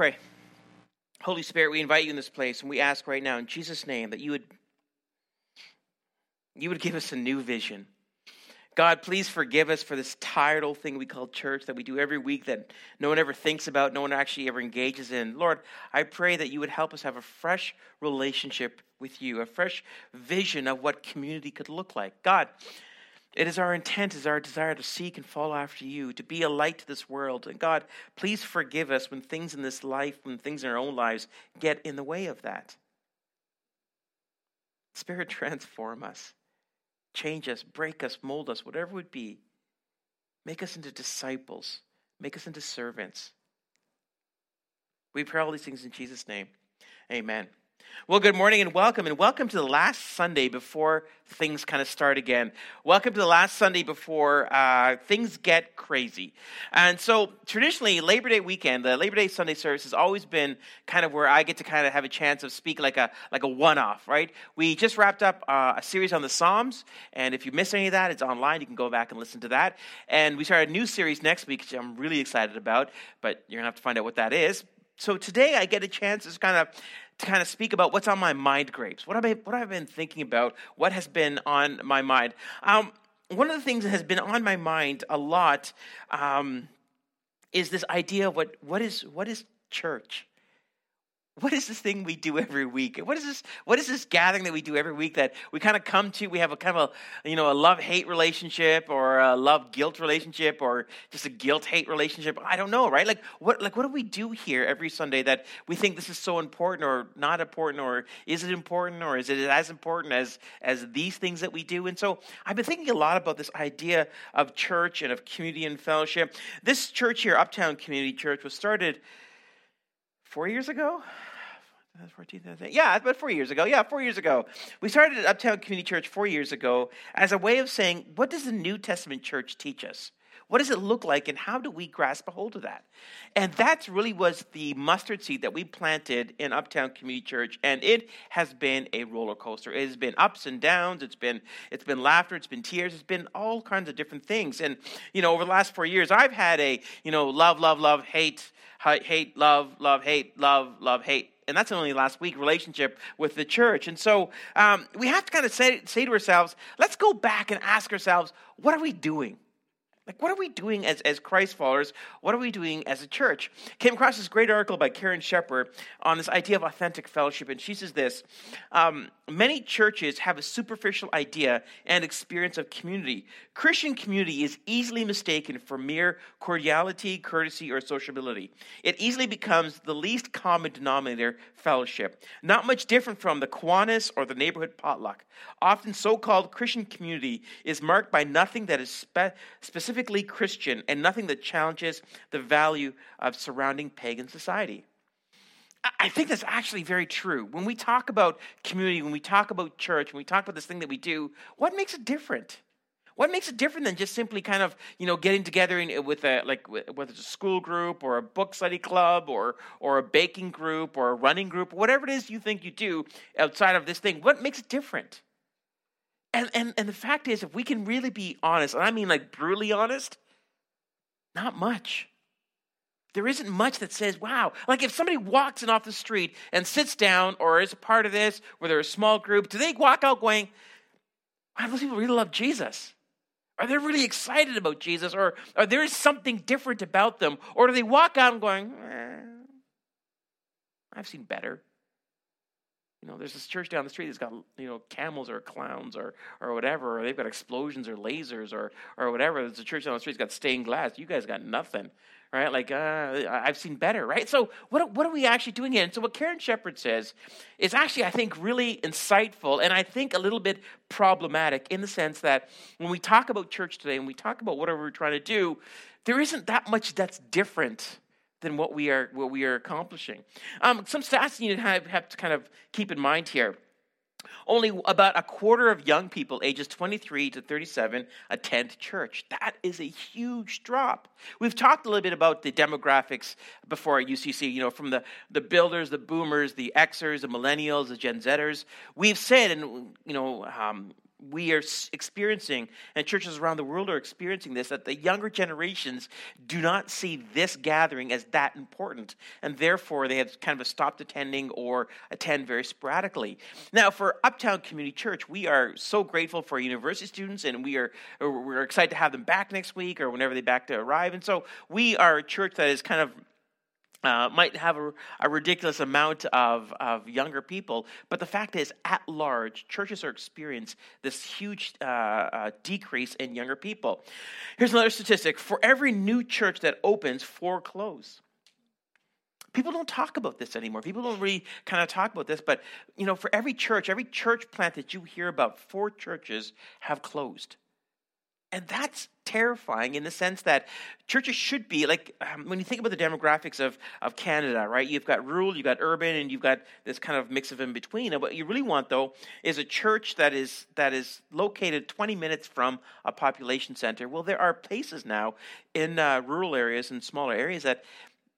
pray. Holy Spirit, we invite you in this place, and we ask right now in Jesus' name that you would you would give us a new vision. God, please forgive us for this tired old thing we call church that we do every week that no one ever thinks about, no one actually ever engages in. Lord, I pray that you would help us have a fresh relationship with you, a fresh vision of what community could look like. God, it is our intent, is our desire to seek and follow after you, to be a light to this world. And God, please forgive us when things in this life, when things in our own lives get in the way of that. Spirit, transform us, change us, break us, mold us, whatever it would be. Make us into disciples, make us into servants. We pray all these things in Jesus' name. Amen. Well, good morning and welcome, and welcome to the last Sunday before things kind of start again. Welcome to the last Sunday before uh, things get crazy. And so, traditionally, Labor Day weekend, the Labor Day Sunday service has always been kind of where I get to kind of have a chance of speak like a like a one-off, right? We just wrapped up uh, a series on the Psalms, and if you missed any of that, it's online. You can go back and listen to that. And we start a new series next week, which I'm really excited about, but you're gonna have to find out what that is. So today I get a chance to kind of to kind of speak about what's on my mind grapes. What I, what have been thinking about? What has been on my mind? Um, one of the things that has been on my mind a lot um, is this idea of what, what, is, what is church? What is this thing we do every week? What is this? What is this gathering that we do every week that we kind of come to? We have a kind of a you know a love hate relationship or a love guilt relationship or just a guilt hate relationship. I don't know, right? Like what like what do we do here every Sunday that we think this is so important or not important or is it important or is it as important as as these things that we do? And so I've been thinking a lot about this idea of church and of community and fellowship. This church here, Uptown Community Church, was started four years ago 14, yeah, about four years ago. Yeah, four years ago. We started Uptown Community Church four years ago as a way of saying, what does the New Testament church teach us? What does it look like, and how do we grasp a hold of that? And that really was the mustard seed that we planted in Uptown Community Church, and it has been a roller coaster. It has been ups and downs. It's been it's been laughter. It's been tears. It's been all kinds of different things. And you know, over the last four years, I've had a you know love, love, love, hate, hate, love, love, hate, love, love, hate and that's only last week, relationship with the church. And so um, we have to kind of say, say to ourselves, let's go back and ask ourselves, what are we doing? Like, what are we doing as, as Christ followers? What are we doing as a church? Came across this great article by Karen Shepard on this idea of authentic fellowship, and she says this um, Many churches have a superficial idea and experience of community. Christian community is easily mistaken for mere cordiality, courtesy, or sociability. It easily becomes the least common denominator fellowship, not much different from the Kiwanis or the neighborhood potluck. Often, so called Christian community is marked by nothing that is spe- specific specifically Christian and nothing that challenges the value of surrounding pagan society. I think that's actually very true. When we talk about community, when we talk about church, when we talk about this thing that we do, what makes it different? What makes it different than just simply kind of you know getting together in, with a like whether it's a school group or a book study club or or a baking group or a running group, whatever it is you think you do outside of this thing? What makes it different? And, and, and the fact is, if we can really be honest, and I mean like brutally honest, not much. There isn't much that says, wow. Like if somebody walks in off the street and sits down or is a part of this, where they're a small group, do they walk out going, wow, those people really love Jesus? Are they really excited about Jesus? Or, or there is something different about them? Or do they walk out going, eh, I've seen better? You know, there's this church down the street that's got you know camels or clowns or or whatever, or they've got explosions or lasers or or whatever. There's a church down the street that's got stained glass. You guys got nothing, right? Like uh, I've seen better, right? So what what are we actually doing here? And so what Karen Shepard says is actually I think really insightful and I think a little bit problematic in the sense that when we talk about church today and we talk about whatever we're trying to do, there isn't that much that's different than what we are what we are accomplishing. Um, some stats you have, have to kind of keep in mind here. Only about a quarter of young people ages 23 to 37 attend church. That is a huge drop. We've talked a little bit about the demographics before at UCC, you know, from the, the builders, the boomers, the Xers, the millennials, the Gen Zers. We've said, and, you know, um, we are experiencing, and churches around the world are experiencing this, that the younger generations do not see this gathering as that important. And therefore, they have kind of stopped attending or attend very sporadically. Now, for Uptown Community Church, we are so grateful for university students, and we are we're excited to have them back next week or whenever they back to arrive. And so we are a church that is kind of uh, might have a, a, ridiculous amount of, of younger people, but the fact is, at large, churches are experiencing this huge uh, uh, decrease in younger people. Here's another statistic for every new church that opens, four close. People don't talk about this anymore. People don't really kind of talk about this, but you know, for every church, every church plant that you hear about, four churches have closed. And that's terrifying in the sense that churches should be like um, when you think about the demographics of, of Canada, right? You've got rural, you've got urban, and you've got this kind of mix of in between. And what you really want, though, is a church that is that is located 20 minutes from a population center. Well, there are places now in uh, rural areas and smaller areas that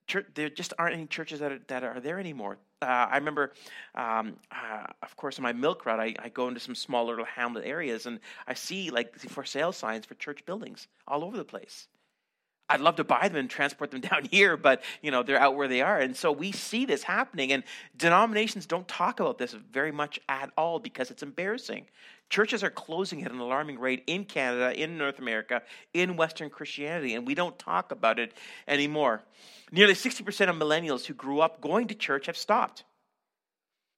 church, there just aren't any churches that are, that are there anymore. Uh, I remember, um, uh, of course, in my milk route, I, I, go into some small little hamlet areas and I see like for sale signs for church buildings all over the place. I'd love to buy them and transport them down here, but you know they're out where they are, and so we see this happening. And denominations don't talk about this very much at all because it's embarrassing. Churches are closing at an alarming rate in Canada, in North America, in Western Christianity, and we don't talk about it anymore. Nearly 60% of millennials who grew up going to church have stopped.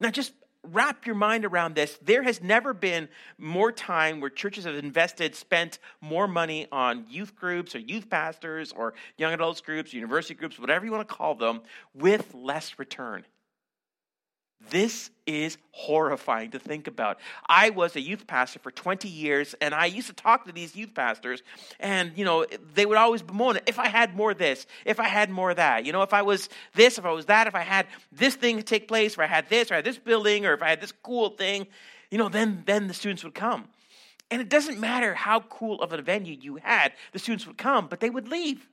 Now, just wrap your mind around this. There has never been more time where churches have invested, spent more money on youth groups or youth pastors or young adults groups, university groups, whatever you want to call them, with less return. This is horrifying to think about. I was a youth pastor for 20 years, and I used to talk to these youth pastors, and, you know, they would always bemoan, if I had more this, if I had more that, you know, if I was this, if I was that, if I had this thing take place, if I had this, or I had this building, or if I had this cool thing, you know, then, then the students would come. And it doesn't matter how cool of a venue you had, the students would come, but they would leave.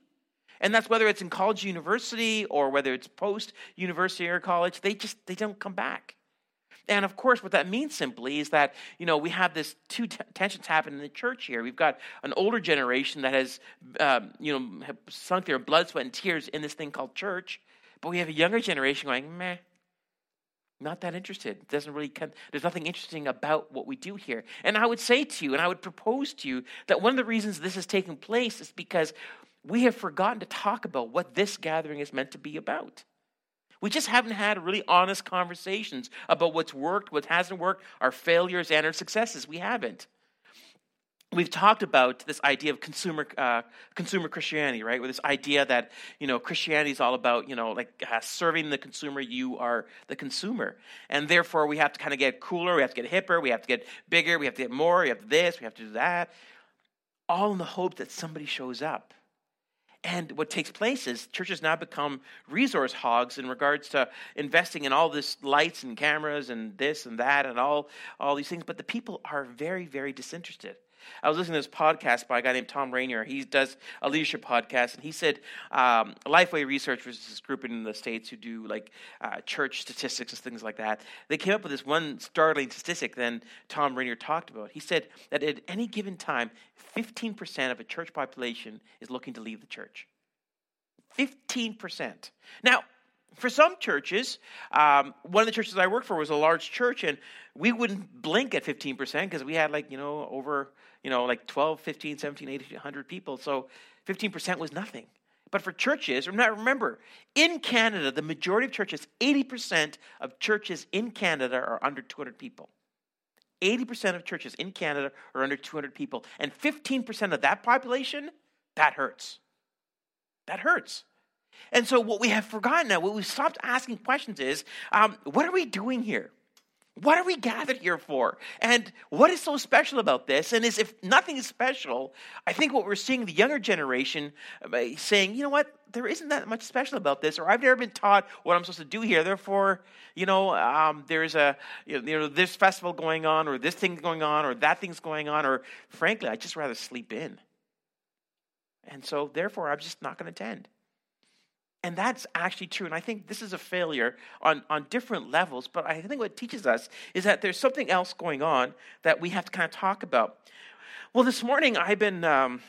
And that's whether it's in college university or whether it's post university or college, they just they don't come back. And of course, what that means simply is that, you know, we have this two t- tensions happening in the church here. We've got an older generation that has, um, you know, sunk their blood, sweat, and tears in this thing called church. But we have a younger generation going, meh, not that interested. It doesn't really, there's nothing interesting about what we do here. And I would say to you, and I would propose to you, that one of the reasons this is taking place is because we have forgotten to talk about what this gathering is meant to be about. We just haven't had really honest conversations about what's worked, what hasn't worked, our failures and our successes. We haven't. We've talked about this idea of consumer uh, consumer Christianity, right? With this idea that you know Christianity is all about you know like uh, serving the consumer. You are the consumer, and therefore we have to kind of get cooler. We have to get hipper. We have to get bigger. We have to get more. We have this. We have to do that. All in the hope that somebody shows up and what takes place is churches now become resource hogs in regards to investing in all this lights and cameras and this and that and all, all these things. But the people are very, very disinterested. I was listening to this podcast by a guy named Thom Rainer. He does a leadership podcast, and he said um, Lifeway Research, which is this group in the states who do like uh, church statistics and things like that. They came up with this one startling statistic. Then Thom Rainer talked about. He said that at any given time, 15% of a church population is looking to leave the church. 15%. Now, for some churches, um, one of the churches I worked for was a large church, and we wouldn't blink at 15% because we had like, you know, over, you know, like 12, 15, 17, 800 people. So 15% was nothing. But for churches, remember, in Canada, the majority of churches, 80% of churches in Canada are under 200 people. 80% of churches in Canada are under 200 people. And 15% of that population, that hurts. That hurts. And so, what we have forgotten now, what we've stopped asking questions is um, what are we doing here? What are we gathered here for? And what is so special about this? And if nothing is special, I think what we're seeing the younger generation uh, saying, you know what, there isn't that much special about this, or I've never been taught what I'm supposed to do here. Therefore, you know, um, there's a you know this festival going on, or this thing going on, or that thing's going on, or frankly, I just rather sleep in. And so, therefore, I'm just not going to attend. And that's actually true. And I think this is a failure on, on different levels. But I think what it teaches us is that there's something else going on that we have to kind of talk about. Well, this morning I've been. Um,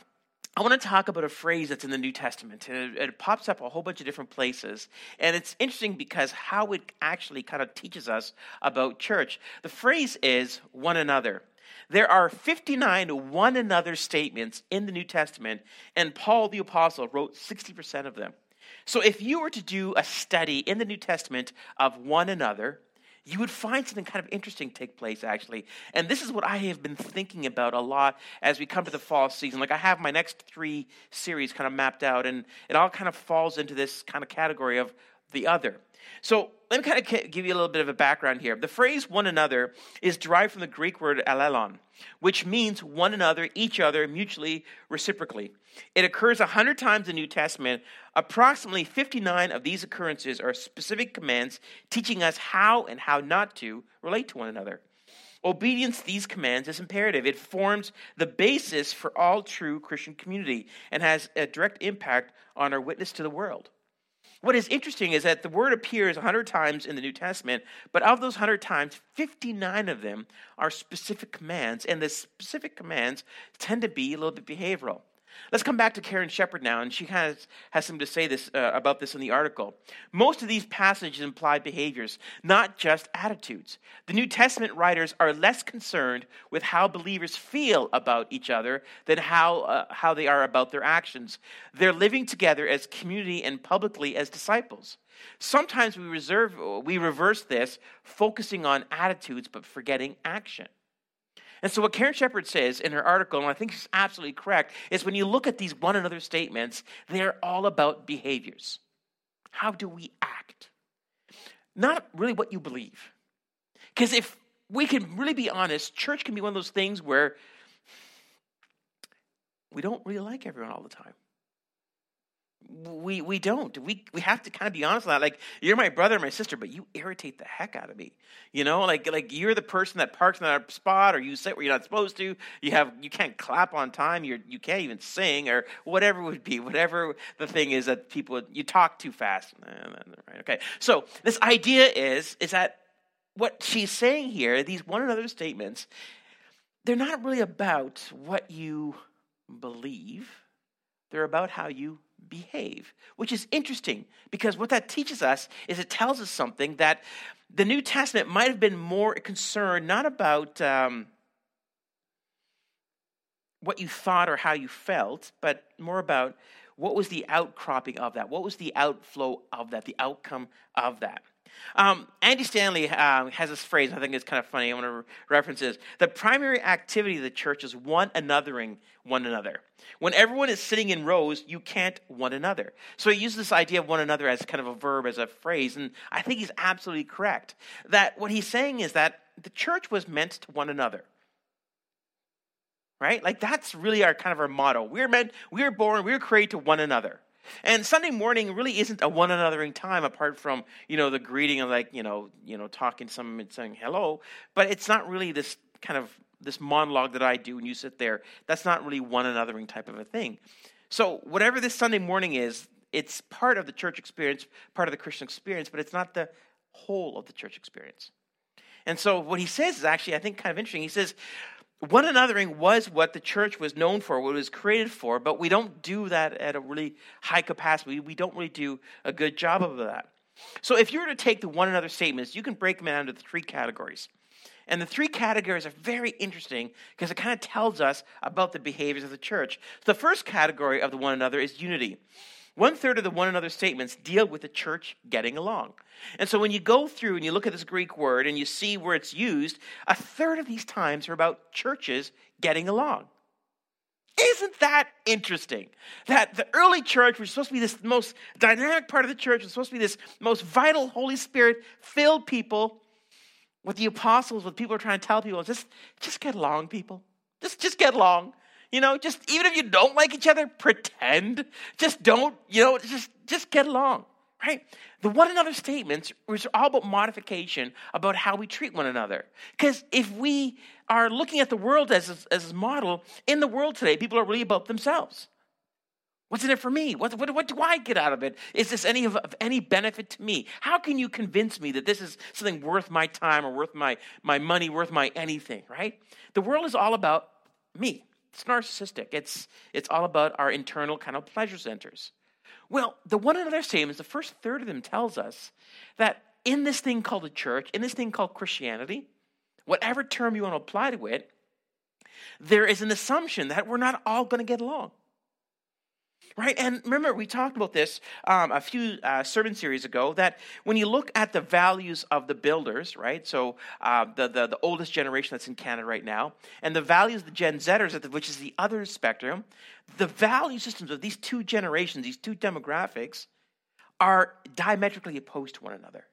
I want to talk about a phrase that's in the New Testament. It, it, pops up a whole bunch of different places. And it's interesting because how it actually kind of teaches us about church. The phrase is one another. There are 59 one another statements in the New Testament, and Paul the Apostle wrote 60% of them. So if you were to do a study in the New Testament of one another, you would find something kind of interesting take place actually. And this is what i have been thinking about a lot as we come to the fall season. Like i have my next three series kind of mapped out and it all kind of falls into this kind of category of the other. So let me kind of give you a little bit of a background here. The phrase one another is derived from the Greek word allelon, which means one another, each other, mutually, reciprocally. It occurs 100 times in the New Testament. Approximately 59 of these occurrences are specific commands teaching us how and how not to relate to one another. Obedience to these commands is imperative. It forms the basis for all true Christian community and has a direct impact on our witness to the world. What is interesting is that the word appears 100 times in the New Testament, but of those 100 times, 59 of them are specific commands, and the specific commands tend to be a little bit behavioral. Let's come back to Karen Shepard now, and she has, has something to say this, uh, about this in the article. Most of these passages imply behaviors, not just attitudes. The New Testament writers are less concerned with how believers feel about each other than how, uh, how they are about their actions. They're living together as community and publicly as disciples. Sometimes we, reserve, we reverse this, focusing on attitudes but forgetting action. And so, what Karen Shepard says in her article, and I think she's absolutely correct, is when you look at these one another statements, they're all about behaviors. How do we act? Not really what you believe. Because if we can really be honest, church can be one of those things where we don't really like everyone all the time we we don't. We we have to kind of be honest with that. Like you're my brother, and my sister, but you irritate the heck out of me. You know, like like you're the person that parks in that spot, or you sit where you're not supposed to. You have you can't clap on time. You you can't even sing, or whatever it would be. Whatever the thing is that people you talk too fast. Right? Okay. So this idea is is that what she's saying here, these one another statements, they're not really about what you believe. They're about how you behave, which is interesting because what that teaches us is it tells us something that the New Testament might have been more concerned not about um, what you thought or how you felt, but more about what was the outcropping of that? What was the outflow of that? The outcome of that? Um, Andy Stanley uh, has this phrase, I think it's kind of funny. I want to re- reference this. The primary activity of the church is one anothering one another. When everyone is sitting in rows, you can't one another. So he uses this idea of one another as kind of a verb, as a phrase, and I think he's absolutely correct. That what he's saying is that the church was meant to one another right like that's really our kind of our motto we're meant we're born we're created to one another and Sunday morning really isn't a one anothering time apart from, you know, the greeting of like, you know, you know, talking to someone and saying hello, but it's not really this kind of this monologue that I do when you sit there. That's not really one anothering type of a thing. So whatever this Sunday morning is, it's part of the church experience, part of the Christian experience, but it's not the whole of the church experience. And so what he says is actually, I think, kind of interesting. He says, one anothering was what the church was known for, what it was created for, but we don't do that at a really high capacity. We don't really do a good job of that. So if you were to take the one another statements, you can break them down into three categories. And the three categories are very interesting because it kind of tells us about the behaviors of the church. The first category of the one another is unity. One third of the one another statements deal with the church getting along. And so when you go through and you look at this Greek word and you see where it's used, a third of these times are about churches getting along. Isn't that interesting? That the early church was supposed to be this most dynamic part of the church, was supposed to be this most vital Holy Spirit filled people with the apostles, with people are trying to tell people, just, just get along, people. Just, just get along. You know, just even if you don't like each other, pretend. Just don't, you know, just just get along. Right? The one another statements are all about modification about how we treat one another. Because if we are looking at the world as as a model, in the world today, people are really about themselves. What's in it for me? What, what, what do I get out of it? Is this any of, of, any benefit to me? How can you convince me that this is something worth my time or worth my, my money, worth my anything, right? The world is all about me. It's narcissistic. It's, it's all about our internal kind of pleasure centers. Well, the one another statements, the first third of them tells us that in this thing called the church, in this thing called Christianity, whatever term you want to apply to it, there is an assumption that we're not all going to get along right? And remember, we talked about this um, a few uh, sermon series ago. That when you look at the values of the builders, right? So uh, the, the, the oldest generation that's in Canada right now, and the values of the Gen Zers, which is the other spectrum, the value systems of these two generations, these two demographics, are diametrically opposed to one another,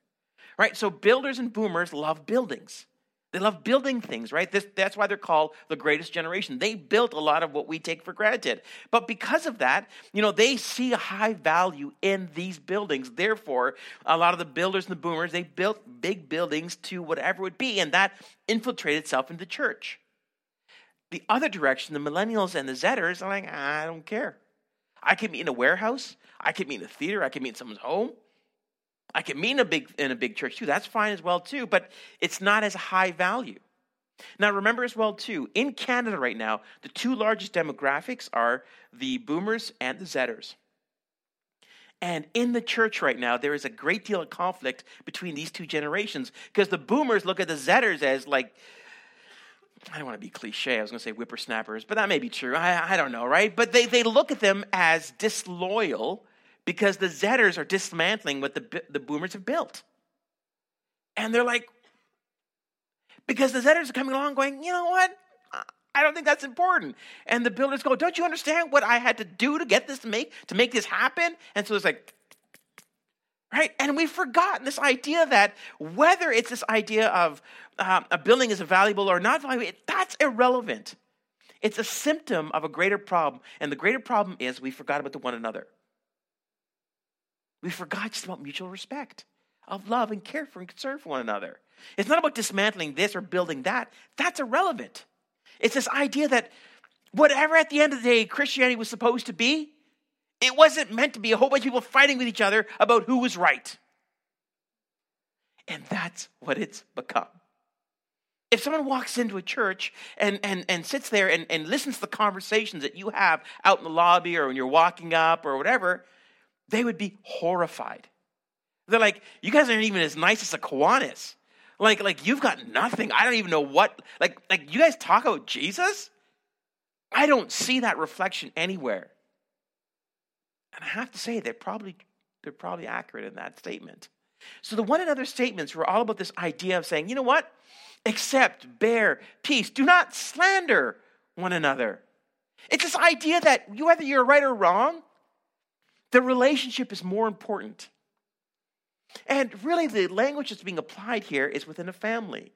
right? So builders and boomers love buildings. They love building things, right? This, that's why they're called the greatest generation. They built a lot of what we take for granted. But because of that, you know, they see a high value in these buildings. Therefore, a lot of the builders and the boomers, they built big buildings to whatever it would be, and that infiltrated itself into the church. The other direction, the millennials and the Zers are like, I don't care. I can meet in a warehouse. I can meet in a theater. I can meet in someone's home. I can meet in a big in a big church too. That's fine as well too, but it's not as high value. Now remember as well too, in Canada right now, the two largest demographics are the boomers and the Zers. And in the church right now, there is a great deal of conflict between these two generations because the boomers look at the Zers as like, I don't want to be cliche. I was going to say whippersnappers, but that may be true. I, I don't know, right? But they, they look at them as disloyal because the Zers are dismantling what the, the boomers have built. And they're like, because the Zers are coming along going, you know what? I don't think that's important. And the builders go, don't you understand what I had to do to get this to make, to make this happen? And so it's like, right? And we've forgotten this idea that whether it's this idea of um, a building is valuable or not valuable, that's irrelevant. It's a symptom of a greater problem. And the greater problem is we forgot about the one another. We forgot just about mutual respect, of love and care for and concern for one another. It's not about dismantling this or building that. That's irrelevant. It's this idea that whatever at the end of the day Christianity was supposed to be, it wasn't meant to be a whole bunch of people fighting with each other about who was right. And that's what it's become. If someone walks into a church and, and, and sits there and, and listens to the conversations that you have out in the lobby or when you're walking up or whatever, they would be horrified. They're like, you guys aren't even as nice as a Kiwanis. Like, like you've got nothing. I don't even know what. Like, like you guys talk about Jesus. I don't see that reflection anywhere. And I have to say, they're probably they're probably accurate in that statement. So the one another statements were all about this idea of saying, you know what? Accept, bear, peace. Do not slander one another. It's this idea that you whether you're right or wrong, the relationship is more important. And really, the language that's being applied here is within a family.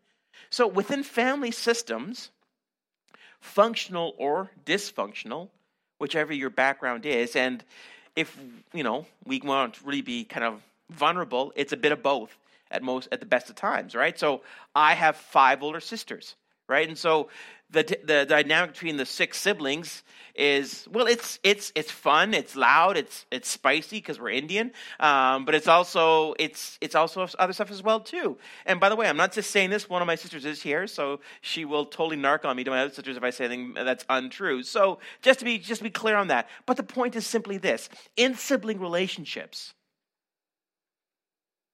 So, within family systems, functional or dysfunctional, whichever your background is, and if you know we want to really be kind of vulnerable, it's a bit of both at most at the best of times, right? So, I have five older sisters, right? And so the the dynamic between the six siblings is well it's it's it's fun it's loud it's it's spicy because we're indian um, but it's also it's it's also other stuff as well too. And by the way i'm not just saying this one of my sisters is here so she will totally narc on me to my other sisters if i say anything that's untrue. So just to be just to be clear on that but the point is simply this. In sibling relationships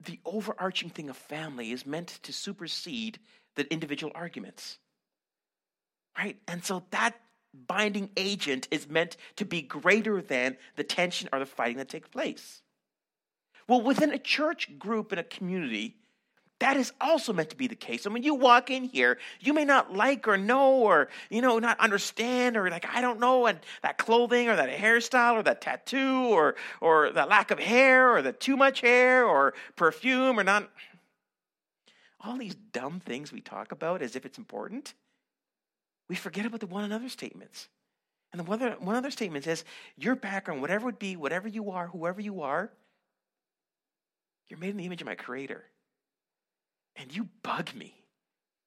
the overarching thing of family is meant to supersede the individual arguments right? And so that binding agent is meant to be greater than the tension or the fighting that takes place. Well, within a church group and a community, that is also meant to be the case. And when you walk in here, you may not like or know or, you know, not understand or like, I don't know, and that clothing or that hairstyle or that tattoo or, or the lack of hair or the too much hair or perfume or not. All these dumb things we talk about as if it's important we forget about the one another statements. And the one other, one other statement says, Your background, whatever it be, whatever you are, whoever you are, you're made in the image of my Creator. And you bug me,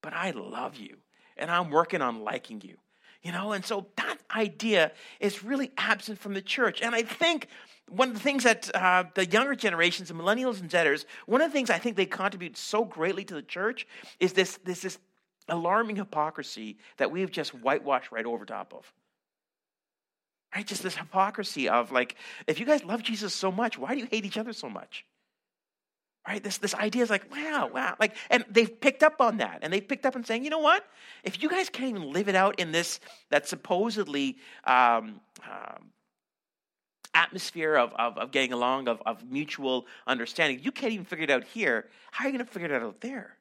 but I love you. And I'm working on liking you. You know, and so that idea is really absent from the church. And I think one of the things that uh, the younger generations, the millennials and Zers, one of the things I think they contribute so greatly to the church is this, this, this alarming hypocrisy that we've just whitewashed right over top of. Right? Just this hypocrisy of like, if you guys love Jesus so much, why do you hate each other so much? right this this idea is like wow wow like and they've picked up on that and they've picked up on saying you know what if you guys can't even live it out in this that supposedly um, um, atmosphere of, of, of, getting along of, of mutual understanding you can't even figure it out here how are you going to figure it out out there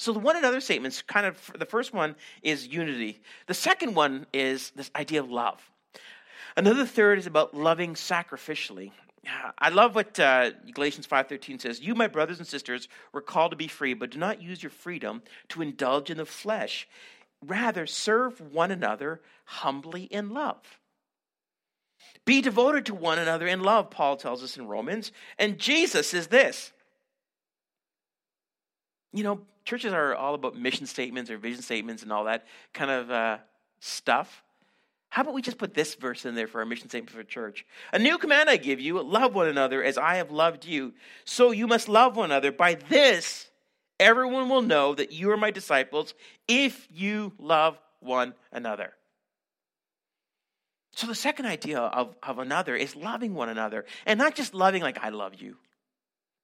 so the one another statements kind of the first one is unity the second one is this idea of love another third is about loving sacrificially I love what uh, Galatians 5:13 says, "You my brothers and sisters were called to be free, but do not use your freedom to indulge in the flesh. Rather serve one another humbly in love." Be devoted to one another in love, Paul tells us in Romans. And Jesus is this. You know, churches are all about mission statements or vision statements and all that kind of uh, stuff. How about we just put this verse in there for our mission statement for church? A new command I give you love one another as I have loved you. So you must love one another. By this, everyone will know that you are my disciples if you love one another. So the second idea of, of another is loving one another. And not just loving like I love you.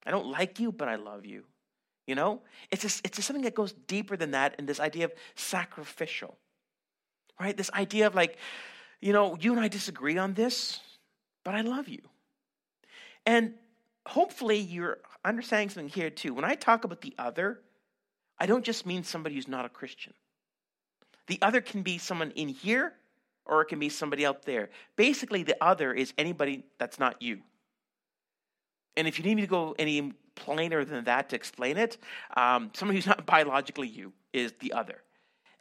I don't like you, but I love you. You know? It's just, it's just something that goes deeper than that in this idea of sacrificial right? This idea of like, you know, you and I disagree on this, but I love you. And hopefully you're understanding something here too. When I talk about the other, I don't just mean somebody who's not a Christian. The other can be someone in here or it can be somebody out there. Basically, the other is anybody that's not you. And if you need me to go any plainer than that to explain it, um, somebody who's not biologically you is the other.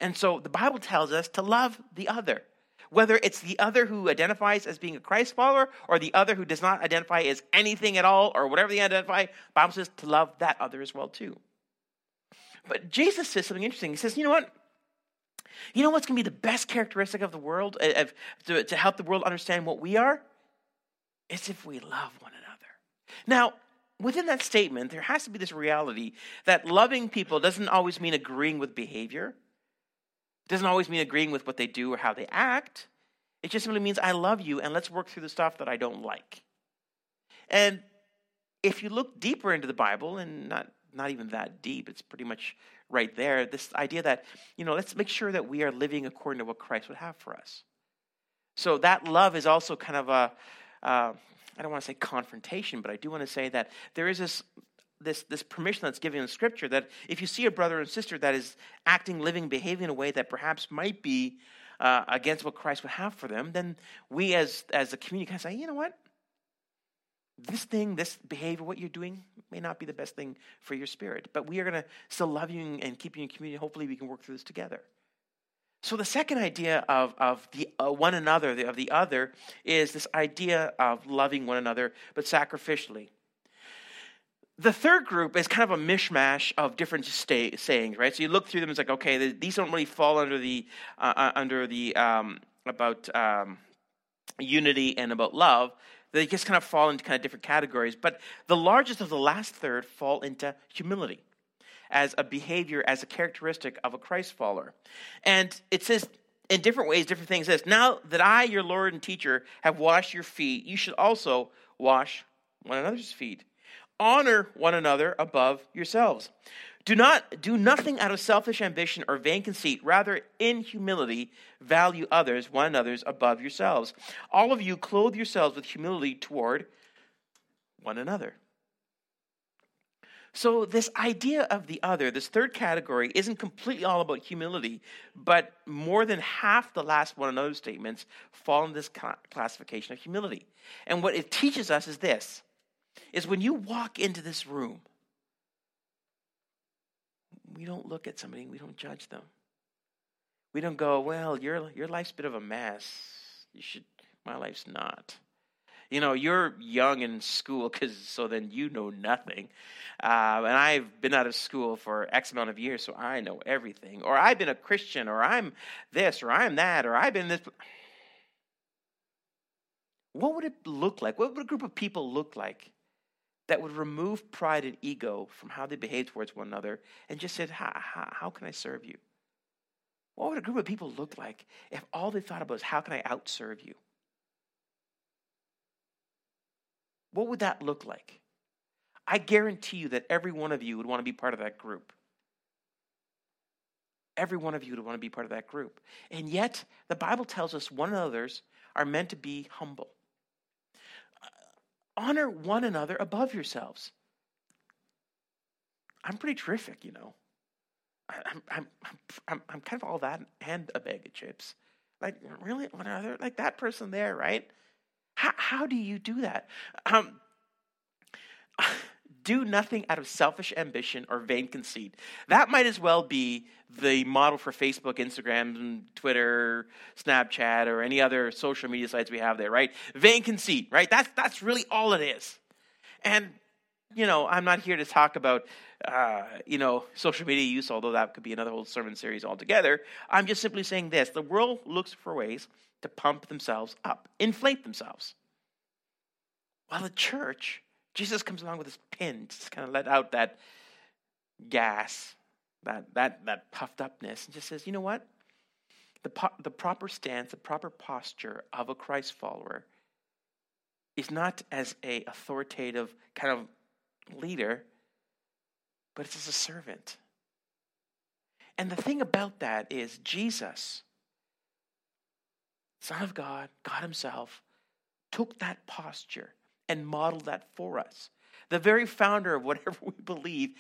And so the Bible tells us to love the other. Whether it's the other who identifies as being a Christ follower or the other who does not identify as anything at all or whatever they identify, Bible says to love that other as well too. But Jesus says something interesting. He says, you know what? You know what's going to be the best characteristic of the world, uh, of, to, to help the world understand what we are? It's if we love one another. Now, within that statement, there has to be this reality that loving people doesn't always mean agreeing with behavior. It doesn't always mean agreeing with what they do or how they act. It just simply means I love you and let's work through the stuff that I don't like. And if you look deeper into the Bible, and not, not even that deep, it's pretty much right there, this idea that, you know, let's make sure that we are living according to what Christ would have for us. So that love is also kind of a, uh, I don't want to say confrontation, but I do want to say that there is this this, this permission that's given in Scripture that if you see a brother and sister that is acting, living, behaving in a way that perhaps might be uh, against what Christ would have for them, then we as, as a community can say, you know what? This thing, this behavior, what you're doing may not be the best thing for your spirit, but we are going to still love you and keep you in community. Hopefully, we can work through this together. So, the second idea of, of the uh, one another, the, of the other, is this idea of loving one another, but sacrificially. The third group is kind of a mishmash of different stay, sayings, right? So you look through them, it's like, okay, these don't really fall under the uh, uh, under the um, about um, unity and about love. They just kind of fall into kind of different categories. But the largest of the last third fall into humility as a behavior, as a characteristic of a Christ follower. And it says in different ways, different things. This now that I, your Lord and teacher, have washed your feet, you should also wash one another's feet. Honor one another above yourselves. Do not do nothing out of selfish ambition or vain conceit, rather in humility value others, one another's above yourselves. All of you clothe yourselves with humility toward one another. So, this idea of the other, this third category, isn't completely all about humility, but more than half the last one another statements fall in this classification of humility. And what it teaches us is this is when you walk into this room, we don't look at somebody, we don't judge them. We don't go, well, your, your life's a bit of a mess. You should, my life's not. You know, you're young in school, because so then you know nothing. Uh, and I've been out of school for X amount of years, so I know everything. Or I've been a Christian, or I'm this, or I'm that, or I've been this. What would it look like? What would a group of people look like that would remove pride and ego from how they behave towards one another and just said, how, can I serve you? What would a group of people look like if all they thought about was, how can I outserve you? What would that look like? I guarantee you that every one of you would want to be part of that group. Every one of you would want to be part of that group. And yet, the Bible tells us one another's are meant to be humble. Uh, honor one another above yourselves. I'm pretty terrific, you know. I'm, I'm, I'm, I'm kind of all that and a bag of chips. Like, really? What other? Like that person there, right? How, how do you do that? Um, do nothing out of selfish ambition or vain conceit. That might as well be the model for Facebook, Instagram, Twitter, Snapchat, or any other social media sites we have there, right? Vain conceit, right? That's, that's really all it is. And, you know, I'm not here to talk about, uh, you know, social media use, although that could be another whole sermon series altogether. I'm just simply saying this the world looks for ways to pump themselves up, inflate themselves. While the church Jesus comes along with his pin, just kind of let out that gas, that, that, that puffed upness, and just says, you know what? The, po- the proper stance, the proper posture of a Christ follower is not as a authoritative kind of leader, but it's as a servant. And the thing about that is Jesus, Son of God, God Himself, took that posture and modeled that for us. The very founder of whatever we believe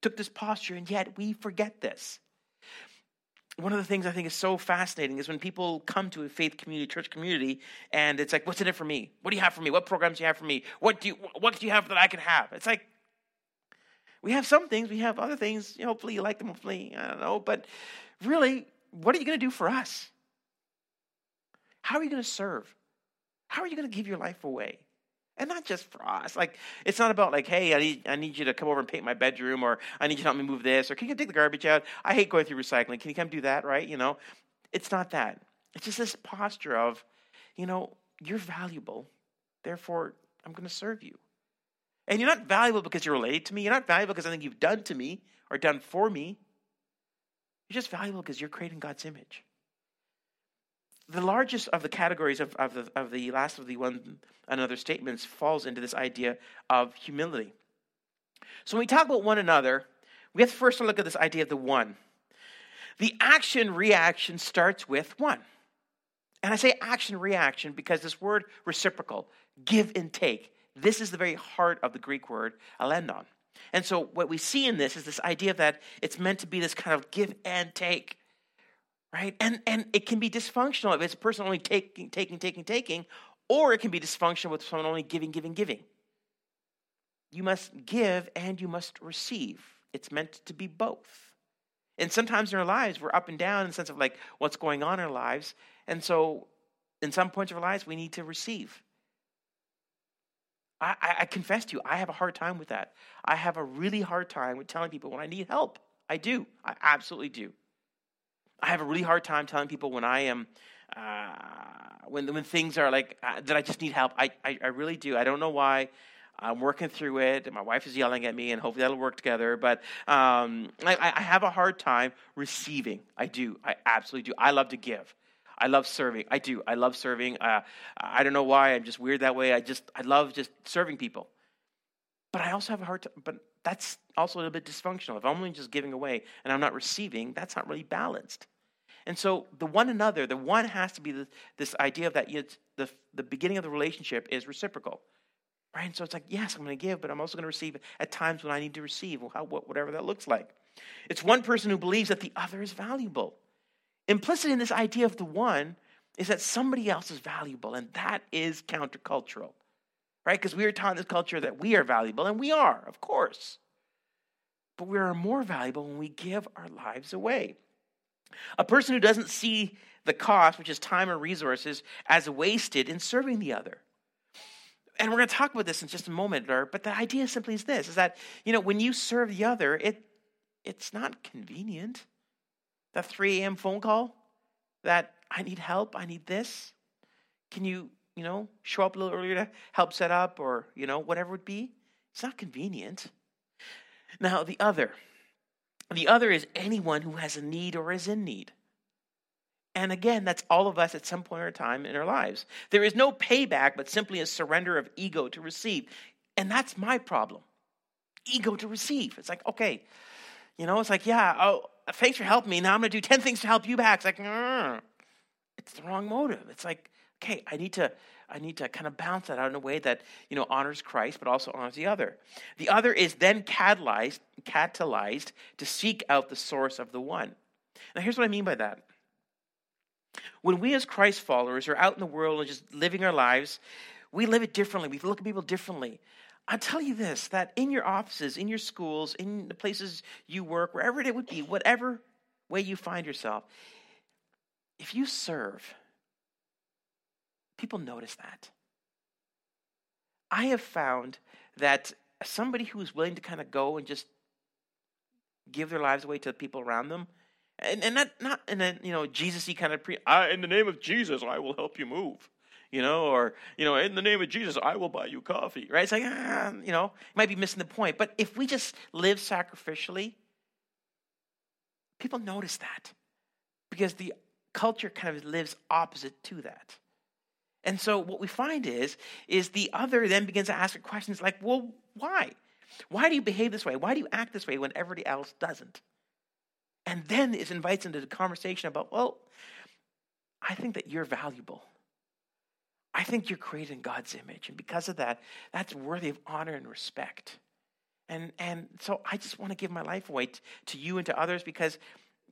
took this posture, and yet we forget this. One of the things I think is so fascinating is when people come to a faith community, church community, and it's like, "What's in it for me? What do you have for me? What programs do you have for me? What do you What do you have that I can have?" It's like we have some things, we have other things. Hopefully, you like them. Hopefully, I don't know, but really, what are you going to do for us? How are you going to serve? How are you going to give your life away? And not just for us. Like, it's not about like, hey, I need, I need you to come over and paint my bedroom, or I need you to help me move this, or can you take the garbage out? I hate going through recycling. Can you come do that, right? You know, it's not that. It's just this posture of, you know, you're valuable, therefore I'm going to serve you. And you're not valuable because you're related to me. You're not valuable because I think you've done to me or done for me. You're just valuable because you're creating God's image the largest of the categories of, of, the, of the last of the one another statements falls into this idea of humility. So when we talk about one another, we have to first look at this idea of the one. The action reaction starts with one. And I say action reaction because this word reciprocal, give and take, this is the very heart of the Greek word allelon. And so what we see in this is this idea that it's meant to be this kind of give and take right? And and it can be dysfunctional if it's a person only taking, taking, taking, taking, or it can be dysfunctional with someone only giving, giving, giving. You must give and you must receive. It's meant to be both. And sometimes in our lives, we're up and down in the sense of like what's going on in our lives. And so, in some points of our lives, we need to receive. I, I, confess to you, I have a hard time with that. I have a really hard time with telling people when I need help. I do. I absolutely do. I have a really hard time telling people when I am, uh, when when things are like uh, that, I just need help. I, I, I really do. I don't know why. I'm working through it. My wife is yelling at me, and hopefully that'll work together. But um, I, I have a hard time receiving. I do. I absolutely do. I love to give. I love serving. I do. I love serving. Uh, I don't know why. I'm just weird that way. I just I love just serving people. But I also have a hard time. But that's also a little bit dysfunctional. If I'm only just giving away and I'm not receiving, that's not really balanced. And so the one another, the one has to be the, this idea of that the, the beginning of the relationship is reciprocal. Right? And so it's like, yes, I'm going to give, but I'm also going to receive at times when I need to receive, how, whatever that looks like. It's one person who believes that the other is valuable. Implicit in this idea of the one is that somebody else is valuable, and that is countercultural. Right? Because we are taught in this culture that we are valuable, and we are, of course. But we are more valuable when we give our lives away. A person who doesn't see the cost, which is time or resources, as wasted in serving the other. and we're going to talk about this in just a moment, but the idea simply is this is that, you know, when you serve the other, it it's not convenient. That 3 a.m. phone call, that I need help, I need this. Can you, you know, show up a little earlier to help set up or, you know, whatever it would be? It's not convenient. Now, the other. The other is anyone who has a need or is in need. And again, that's all of us at some point or time in our lives. There is no payback, but simply a surrender of ego to receive. And that's my problem ego to receive. It's like, okay, you know, it's like, yeah, oh, thanks for helping me. Now I'm going to do 10 things to help you back. It's like, mm. it's the wrong motive. It's like, okay, I need to. I need to kind of balance that out in a way that you know honors Christ, but also honors the other. The other is then catalyzed, catalyzed to seek out the source of the one. Now, here's what I mean by that. When we as Christ followers are out in the world and just living our lives, we live it differently. We look at people differently. I'll tell you this that in your offices, in your schools, in the places you work, wherever it would be, whatever way you find yourself, if you serve, people notice that. I have found that somebody who is willing to kind of go and just give their lives away to the people around them, and, and not not in a you know Jesus-y kind of pre. in the name of Jesus, I will help you move. You know, or you know, in the name of Jesus, I will buy you coffee. Right? It's like ah, you know, you might be missing the point. But if we just live sacrificially, people notice that because the culture kind of lives opposite to that. And so what we find is is the other then begins to ask questions like, well, why? Why do you behave this way? Why do you act this way when everybody else doesn't? And then it invites into the conversation about, well, I think that you're valuable. I think you're created in God's image. And because of that, that's worthy of honor and respect. And, and so I just want to give my life away t- to you and to others because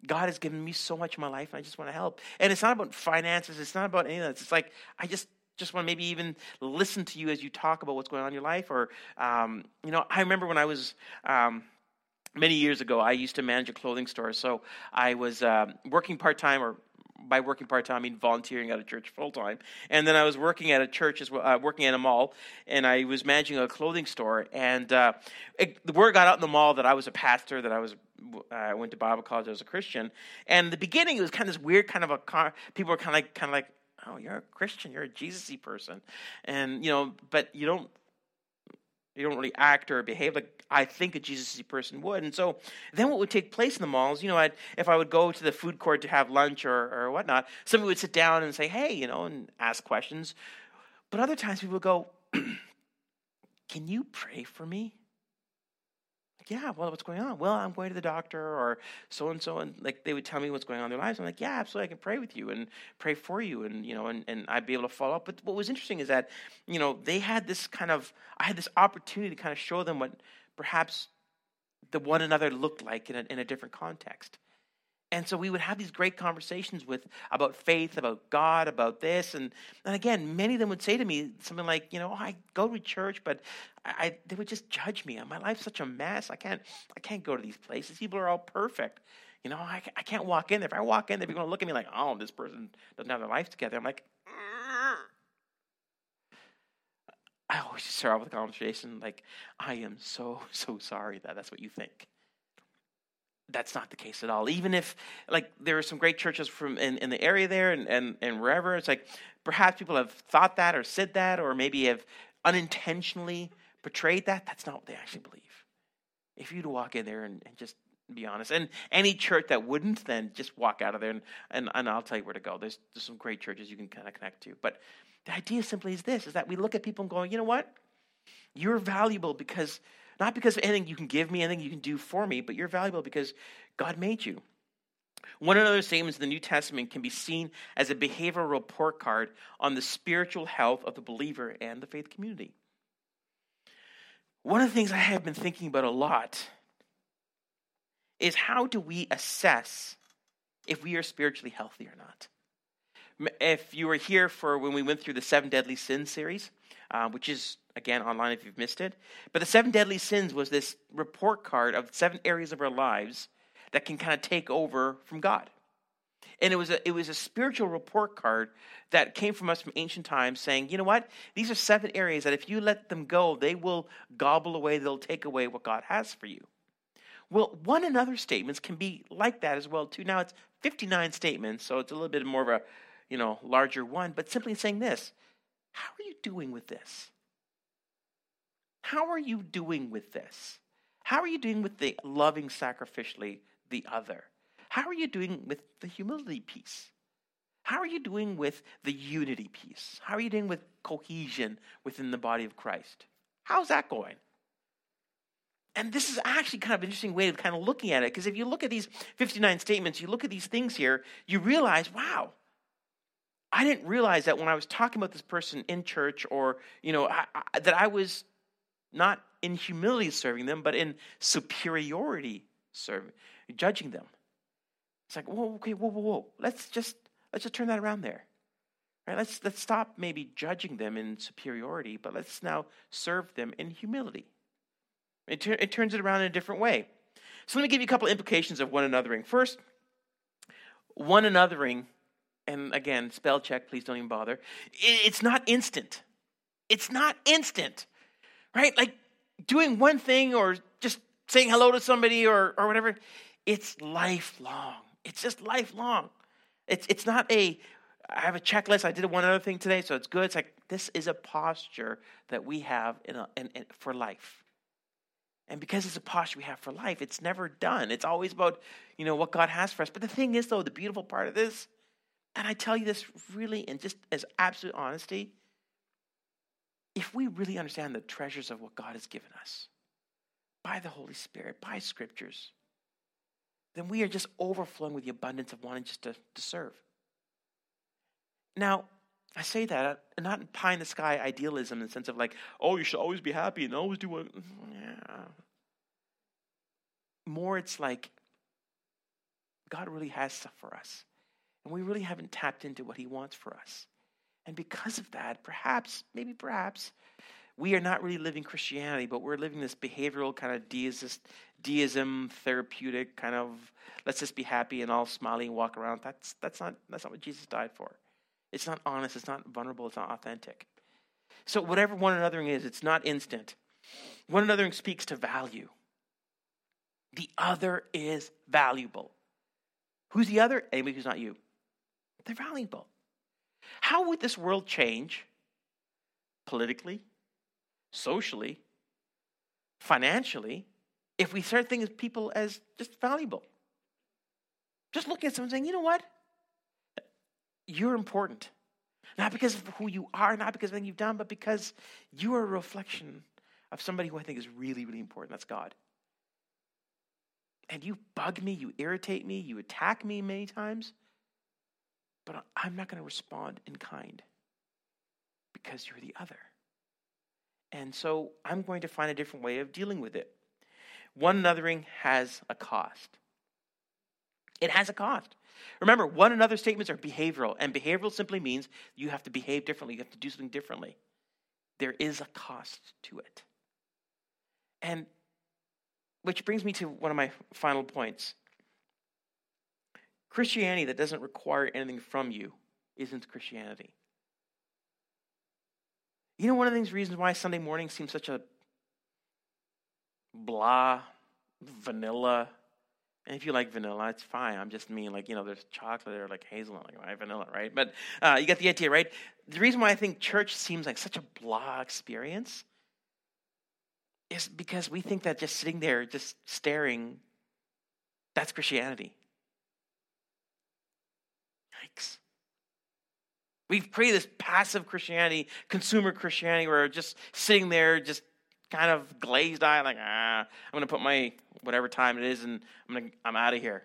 God has given me so much in my life and I just want to help. And it's not about finances, it's not about any of that. It's like I just just want to maybe even listen to you as you talk about what's going on in your life. Or, um, you know, I remember when I was um, many years ago, I used to manage a clothing store. So I was uh, working part time, or by working part time, I mean volunteering at a church full time. And then I was working at a church as well, uh, working at a mall, and I was managing a clothing store. And uh, it, the word got out in the mall that I was a pastor, that I was I went to Bible college I was a Christian. And in the beginning, it was kind of this weird kind of a car. People were kind of like, kind of like, oh, you're a Christian, you're a Jesus-y person, and you know, but you don't you don't really act or behave like I think a Jesus person would. And so then what would take place in the malls, you know, I'd, if I would go to the food court to have lunch or, or whatnot, somebody would sit down and say, hey, you know, and ask questions. But other times people would go, can you pray for me? Yeah, well, what's going on? Well, I'm going to the doctor or so and so, and like they would tell me what's going on in their lives. I'm like, yeah, absolutely, I can pray with you and pray for you, and you know, and, and I'd be able to follow up. But what was interesting is that you know they had this kind of I had this opportunity to kind of show them what perhaps the one another looked like in a, in a different context. And so we would have these great conversations with about faith, about God, about this, and and again, many of them would say to me something like, you know, oh, I go to church, but I, they would just judge me. My life's such a mess. I can't I can't go to these places. People are all perfect. You know, I, I can't walk in there. If I walk in they're going to look at me like, oh, this person doesn't have their life together. I'm like, mm. I always start off with a conversation like, I am so so sorry that that's what you think that's not the case at all. Even if, like, there are some great churches from in, in the area there and, and, and wherever, it's like perhaps people have thought that or said that or maybe have unintentionally portrayed that. That's not what they actually believe. If you'd walk in there and, and just be honest, and any church that wouldn't, then just walk out of there and, and, and I'll tell you where to go. There's, there's some great churches you can kind of connect to. But the idea simply is this, is that we look at people and go, you know what? You're valuable because – not because of anything you can give me, anything you can do for me, but you're valuable because God made you. One another statements in the New Testament can be seen as a behavioral report card on the spiritual health of the believer and the faith community. One of the things I have been thinking about a lot is how do we assess if we are spiritually healthy or not? If you were here for when we went through the seven deadly sins series, uh, which is again online if you've missed it. But the seven deadly sins was this report card of seven areas of our lives that can kind of take over from God. And it was a it was a spiritual report card that came from us from ancient times saying, you know what? These are seven areas that if you let them go, they will gobble away, they'll take away what God has for you. Well, one another statements can be like that as well too. Now it's 59 statements, so it's a little bit more of a, you know, larger one, but simply saying this, how are you doing with this? How are you doing with this? How are you doing with the loving sacrificially the other? How are you doing with the humility piece? How are you doing with the unity piece? How are you doing with cohesion within the body of Christ? How's that going? And this is actually kind of an interesting way of kind of looking at it because if you look at these 59 statements, you look at these things here, you realize, wow, I didn't realize that when I was talking about this person in church or, you know, I, I, that I was not in humility serving them, but in superiority serving, judging them. It's like, whoa, okay, whoa, whoa, whoa. Let's just let's just turn that around there. Right? Let's let's stop maybe judging them in superiority, but let's now serve them in humility. It, ter- it turns it around in a different way. So let me give you a couple implications of one anothering. First, one anothering, and again, spell check, please don't even bother. It's not instant. It's not instant, right? Like doing one thing or just saying hello to somebody or, or whatever, it's lifelong. It's just lifelong. It's, it's not a, I have a checklist. I did one other thing today, so it's good. It's like this is a posture that we have in, a, in, in for life. And because it's a posture we have for life, it's never done. It's always about, you know, what God has for us. But the thing is, though, the beautiful part of this, and I tell you this really in just as absolute honesty, if we really understand the treasures of what God has given us by the Holy Spirit, by scriptures, then we are just overflowing with the abundance of wanting just to, to serve. Now, I say that uh, not in pie in the sky idealism in the sense of like, oh, you should always be happy and always do what. Mm, yeah. More, it's like God really has stuff for us, and we really haven't tapped into what He wants for us. And because of that, perhaps, maybe perhaps, we are not really living Christianity, but we're living this behavioral kind of deist, deism, therapeutic kind of let's just be happy and all smiley and walk around. That's that's not that's not what Jesus died for. It's not honest, it's not vulnerable, it's not authentic. So whatever one anothering is, it's not instant. One anothering speaks to value. The other is valuable. Who's the other? Anybody who's not you. They're valuable. How would this world change politically, socially, financially, if we start thinking of people as just valuable? Just look at someone saying, you know what? You're important. Not because of who you are, not because of anything you've done, but because you are a reflection of somebody who I think is really, really important. That's God. And you bug me, you irritate me, you attack me many times, but I'm not going to respond in kind because you're the other. And so I'm going to find a different way of dealing with it. One anothering has a cost. It has a cost. Remember, one another statements are behavioral, and behavioral simply means you have to behave differently, you have to do something differently. There is a cost to it. And which brings me to one of my final points. Christianity that doesn't require anything from you isn't Christianity. You know, one of the reasons why Sunday morning seems such a blah, vanilla, and if you like vanilla, it's fine. I'm just mean like, you know, there's chocolate or like hazelnut, like I vanilla, right? But uh, you get the idea, right? The reason why I think church seems like such a blah experience is because we think that just sitting there, just staring, that's Christianity. Yikes. We've created this passive Christianity, consumer Christianity, where we're just sitting there, just kind of glazed eye, like, ah, I'm going to put my whatever time it is and I'm, gonna, I'm out of here.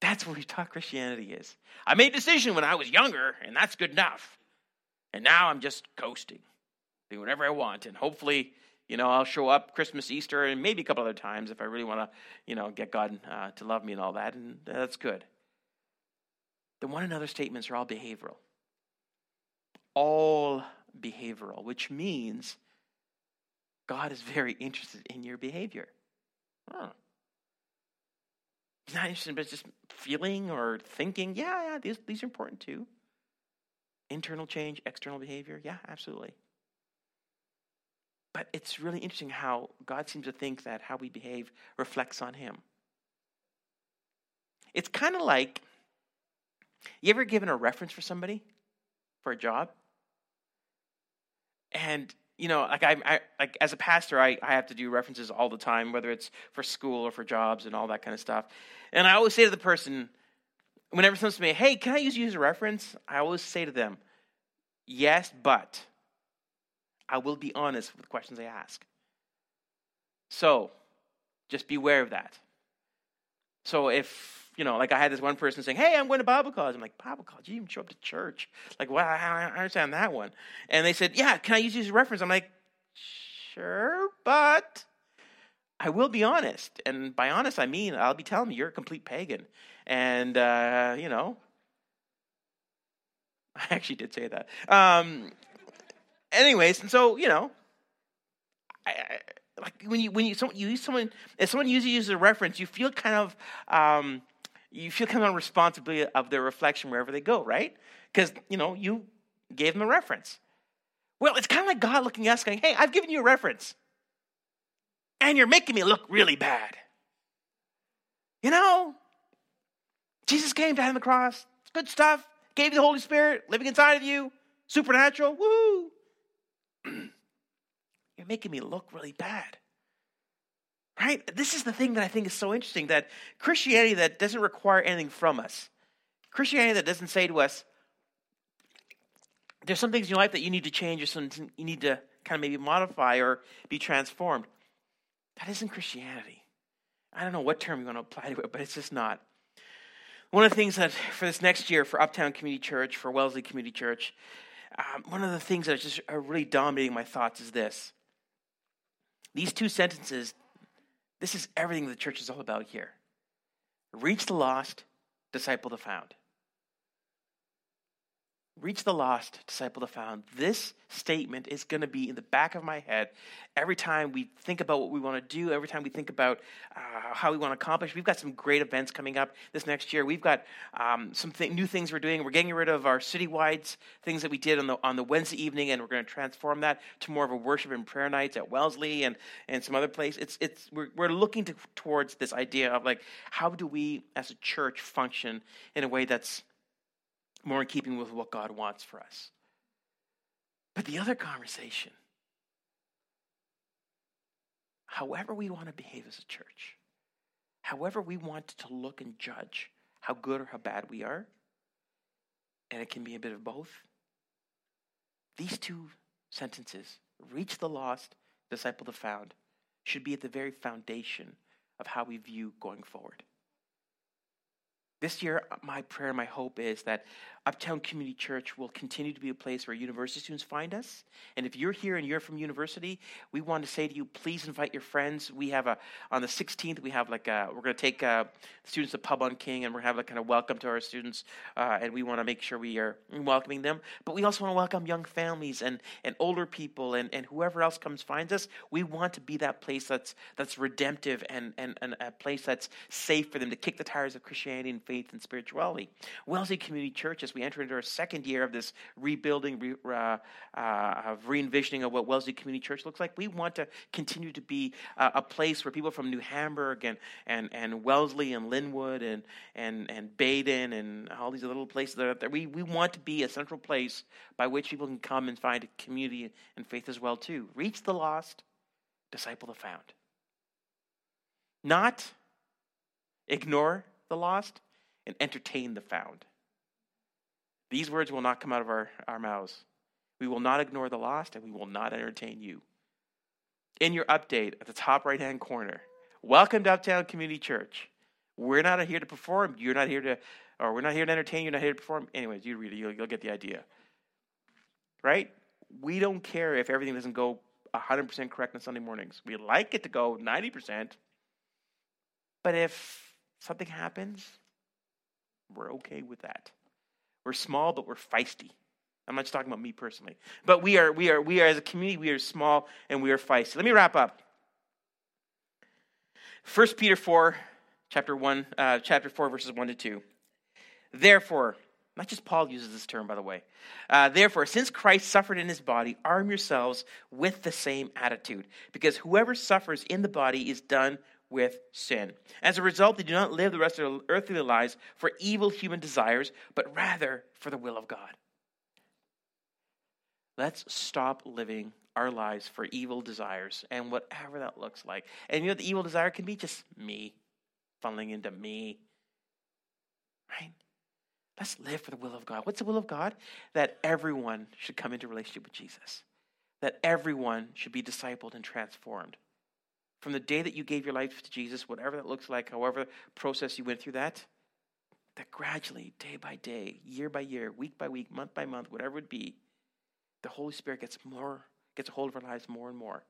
That's what we taught Christianity is. I made a decision when I was younger, and that's good enough. And now I'm just coasting, doing whatever I want, and hopefully, you know, I'll show up Christmas, Easter, and maybe a couple other times if I really want to, you know, get God uh, to love me and all that, and that's good. The one another statements are all behavioral. All behavioral, which means God is very interested in your behavior. Huh. Not interested in just feeling or thinking. Yeah, yeah, these, these are important too. Internal change, external behavior. Yeah, absolutely. But it's really interesting how God seems to think that how we behave reflects on Him. It's kind of like you ever given a reference for somebody for a job? And you know, like I, I like as a pastor, I, I have to do references all the time, whether it's for school or for jobs and all that kind of stuff. And I always say to the person, whenever someone says to me, "Hey, can I use you as a reference?" I always say to them, "Yes, but." I will be honest with the questions I ask. So, just beware of that. So, if, you know, like I had this one person saying, Hey, I'm going to Bible college. I'm like, Bible college? You even show up to church? Like, well, I understand that one. And they said, Yeah, can I use you as a reference? I'm like, Sure, but I will be honest. And by honest, I mean, I'll be telling you, you're a complete pagan. And, uh, you know, I actually did say that. Um, anyways, and so you know, I, I, like when you when you someone, you use someone if someone uses you as a reference, you feel kind of um, you feel kind of responsibility of their reflection wherever they go, right? Because you know you gave them a reference. Well, it's kind of like God looking at us, going, "Hey, I've given you a reference, and you're making me look really bad." You know, Jesus came down the cross. It's good stuff. Gave you the Holy Spirit living inside of you. Supernatural. Woo! You're making me look really bad. Right? This is the thing that I think is so interesting that Christianity that doesn't require anything from us, Christianity that doesn't say to us, there's some things in your life that you need to change or something you need to kind of maybe modify or be transformed. That isn't Christianity. I don't know what term you want to apply to it, but it's just not. One of the things that for this next year for Uptown Community Church, for Wellesley Community Church, um, one of the things that is just really dominating my thoughts is this. These two sentences, this is everything the church is all about here. Reach the lost, disciple the found. Reach the lost, disciple the found. This statement is going to be in the back of my head every time we think about what we want to do, every time we think about uh, how we want to accomplish. We've got some great events coming up this next year. We've got um, some th- new things we're doing. We're getting rid of our citywide things that we did on the on the Wednesday evening, and we're going to transform that to more of a worship and prayer nights at Wellesley and and some other place. It's it's we're we're looking to, towards this idea of like how do we as a church function in a way that's more in keeping with what God wants for us. But the other conversation, however we want to behave as a church, however we want to look and judge how good or how bad we are, and it can be a bit of both, these two sentences, reach the lost, disciple the found, should be at the very foundation of how we view going forward. This year, my prayer, my hope is that Uptown Community Church will continue to be a place where university students find us. And if you're here and you're from university, we want to say to you, please invite your friends. We have a on the 16th, we have like a, we're going to take uh, students to Pub on King, and we're have a kind of welcome to our students, uh, and we want to make sure we are welcoming them. But we also want to welcome young families and and older people and and whoever else comes finds us. We want to be that place that's that's redemptive and and, and a place that's safe for them to kick the tires of Christianity and faith and spirituality. Wellesley Community Church, as we enter into our second year of this rebuilding, re, uh, uh, of re envisioning of what Wellesley Community Church looks like, we want to continue to be uh, a place where people from New Hamburg and, and, and Wellesley and Linwood and, and, and Baden and all these little places that are out there, we, we want to be a central place by which people can come and find community and faith as well too. Reach the lost, disciple the found. Not ignore the lost, and entertain the found. These words will not come out of our, our mouths. We will not ignore the lost, and we will not entertain you. In your update at the top right hand corner, welcome to Uptown Community Church. We're not here to perform. You're not here to, or we're not here to entertain. You're not here to perform. Anyways, you read it. You'll, you'll get the idea. Right? We don't care if everything doesn't go 100% correct on Sunday mornings. We like it to go 90%. But if something happens, we're okay with that. We're small, but we're feisty. I'm not just talking about me personally. But we are, we are, we are, as a community, we are small and we are feisty. Let me wrap up. 1 Peter 4, chapter 1, uh, chapter 4, verses 1 to 2. Therefore, not just Paul uses this term, by the way. Uh, Therefore, since Christ suffered in his body, arm yourselves with the same attitude, because whoever suffers in the body is done with sin. As a result, they do not live the rest of their earthly lives for evil human desires, but rather for the will of God. Let's stop living our lives for evil desires and whatever that looks like. And you know, the evil desire can be just me, funneling into me. Right? Let's live for the will of God. What's the will of God? That everyone should come into relationship with Jesus, that everyone should be discipled and transformed. From the day that you gave your life to Jesus, whatever that looks like, however process you went through that, that gradually, day by day, year by year, week by week, month by month, whatever it be, the Holy Spirit gets more, gets a hold of our lives more and more.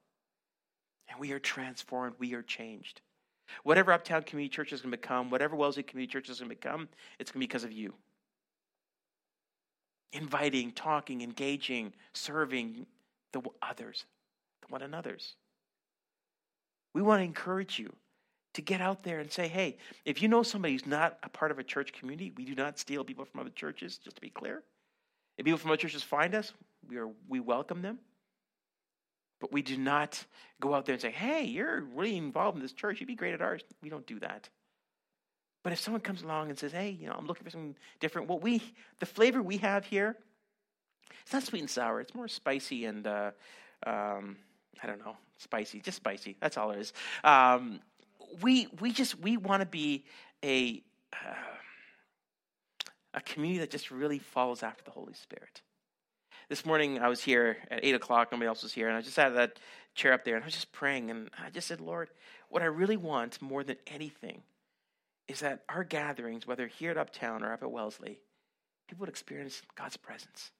And we are transformed, we are changed. Whatever Uptown Community Church is going to become, whatever Wellesley Community Church is going to become, it's going to be because of you inviting, talking, engaging, serving the others, the one another's. We want to encourage you to get out there and say, hey, if you know somebody who's not a part of a church community, we do not steal people from other churches, just to be clear. If people from other churches find us, we, are, we welcome them. But we do not go out there and say, hey, you're really involved in this church. You'd be great at ours. We don't do that. But if someone comes along and says, hey, you know, I'm looking for something different, what we, the flavor we have here, it's not sweet and sour. It's more spicy and, uh, um, I don't know, spicy, just spicy. That's all it is. Um, we, we just, we want to be a, uh, a community that just really follows after the Holy Spirit. This morning I was here at 8 o'clock, nobody else was here, and I just had that chair up there and I was just praying and I just said, Lord, what I really want more than anything is that our gatherings, whether here at Uptown or up at Wellesley, people would experience God's presence.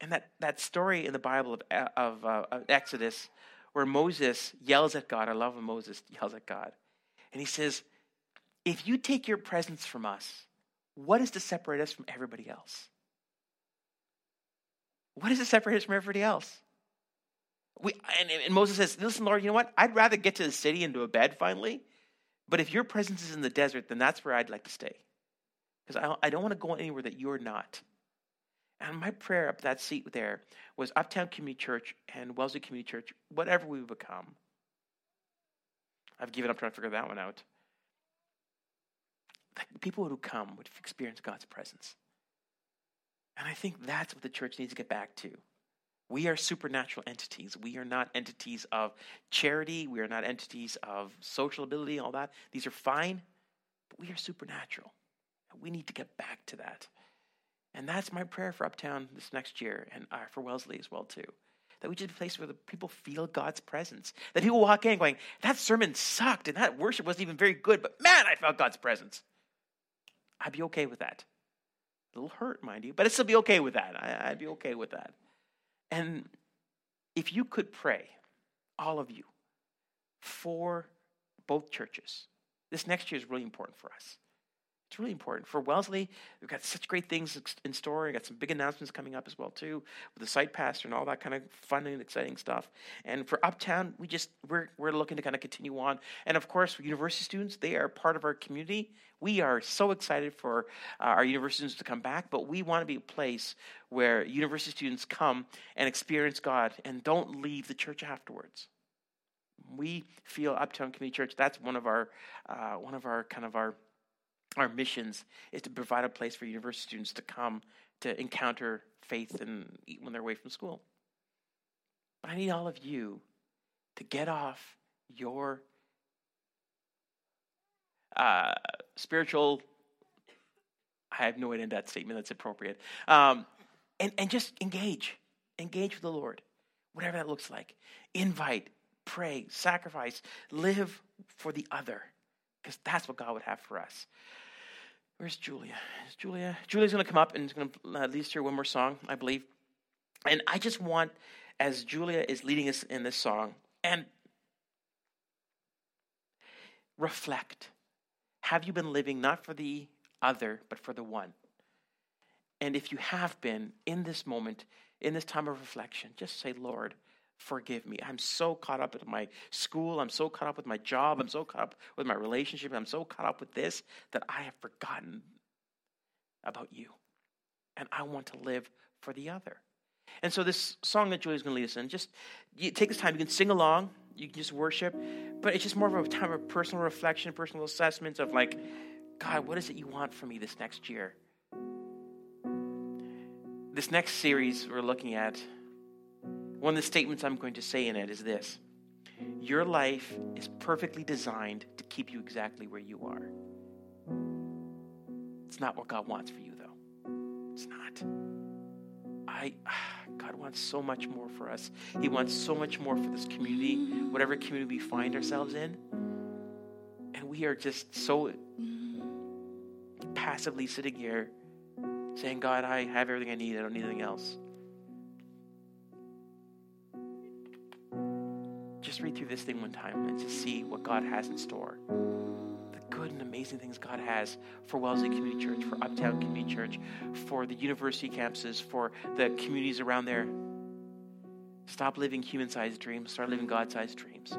And that, that story in the Bible of, of, uh, of Exodus where Moses yells at God, I love when Moses yells at God. And he says, If you take your presence from us, what is to separate us from everybody else? What is to separate us from everybody else? We, and, and Moses says, Listen, Lord, you know what? I'd rather get to the city and to a bed finally but if your presence is in the desert, then that's where I'd like to stay. Because I, I don't want to go anywhere that you're not. And my prayer up that seat there was Uptown Community Church and Wellesley Community Church, whatever we become. I've given up trying to figure that one out. People who come would experience God's presence. And I think that's what the church needs to get back to. We are supernatural entities. We are not entities of charity. We are not entities of social ability, all that. These are fine, but we are supernatural. We need to get back to that. And that's my prayer for Uptown this next year and uh, for Wellesley as well, too. That we just a place where the people feel God's presence. That people walk in going, that sermon sucked and that worship wasn't even very good, but man, I felt God's presence. I'd be okay with that. A little hurt, mind you, but I'd still be okay with that. I, I'd be okay with that. And if you could pray, all of you, for both churches, this next year is really important for us. It's really important. For Wellesley, we've got such great things in store. We've got some big announcements coming up as well, too, with the site pastor and all that kind of fun and exciting stuff. And for Uptown, we just we're we're looking to kind of continue on. And of course, for university students, they are part of our community. We are so excited for uh, our university students to come back, but we want to be a place where university students come and experience God and don't leave the church afterwards. We feel Uptown Community Church. That's one of our uh, one of our kind of our our missions is to provide a place for university students to come to encounter faith and eat when they're away from school. But I need all of you to get off your uh, spiritual. I have no idea that statement that's appropriate. Um, and, and just engage. Engage with the Lord, whatever that looks like. Invite, pray, sacrifice, live for the other, because that's what God would have for us. Where's Julia? Is Julia? Julia's going to come up and is going to uh, lead us through one more song, I believe. And I just want, as Julia is leading us in this song, and reflect. Have you been living not for the other, but for the one? And if you have been in this moment, in this time of reflection, just say, Lord, forgive me. I'm so caught up with my school. I'm so caught up with my job. I'm so caught up with my relationship. I'm so caught up with this that I have forgotten about you. And I want to live for the other. And so this song that Julie's going to lead us in, just take this time. You can sing along. You can just worship. But it's just more of a time of personal reflection, personal assessments of like, God, what is it you want from me this next year? This next series we're looking at, one of the statements I'm going to say in it is this Your life is perfectly designed to keep you exactly where you are. It's not what God wants for you, though. It's not. I, God wants so much more for us. He wants so much more for this community, whatever community we find ourselves in. And we are just so passively sitting here saying, God, I have everything I need. I don't need anything else. Just read through this thing one time and just see what God has in store The good and amazing things God has for Wellesley Community Church, for Uptown Community Church, for the university campuses, for the communities around there. Stop living human sized dreams, start living God sized dreams.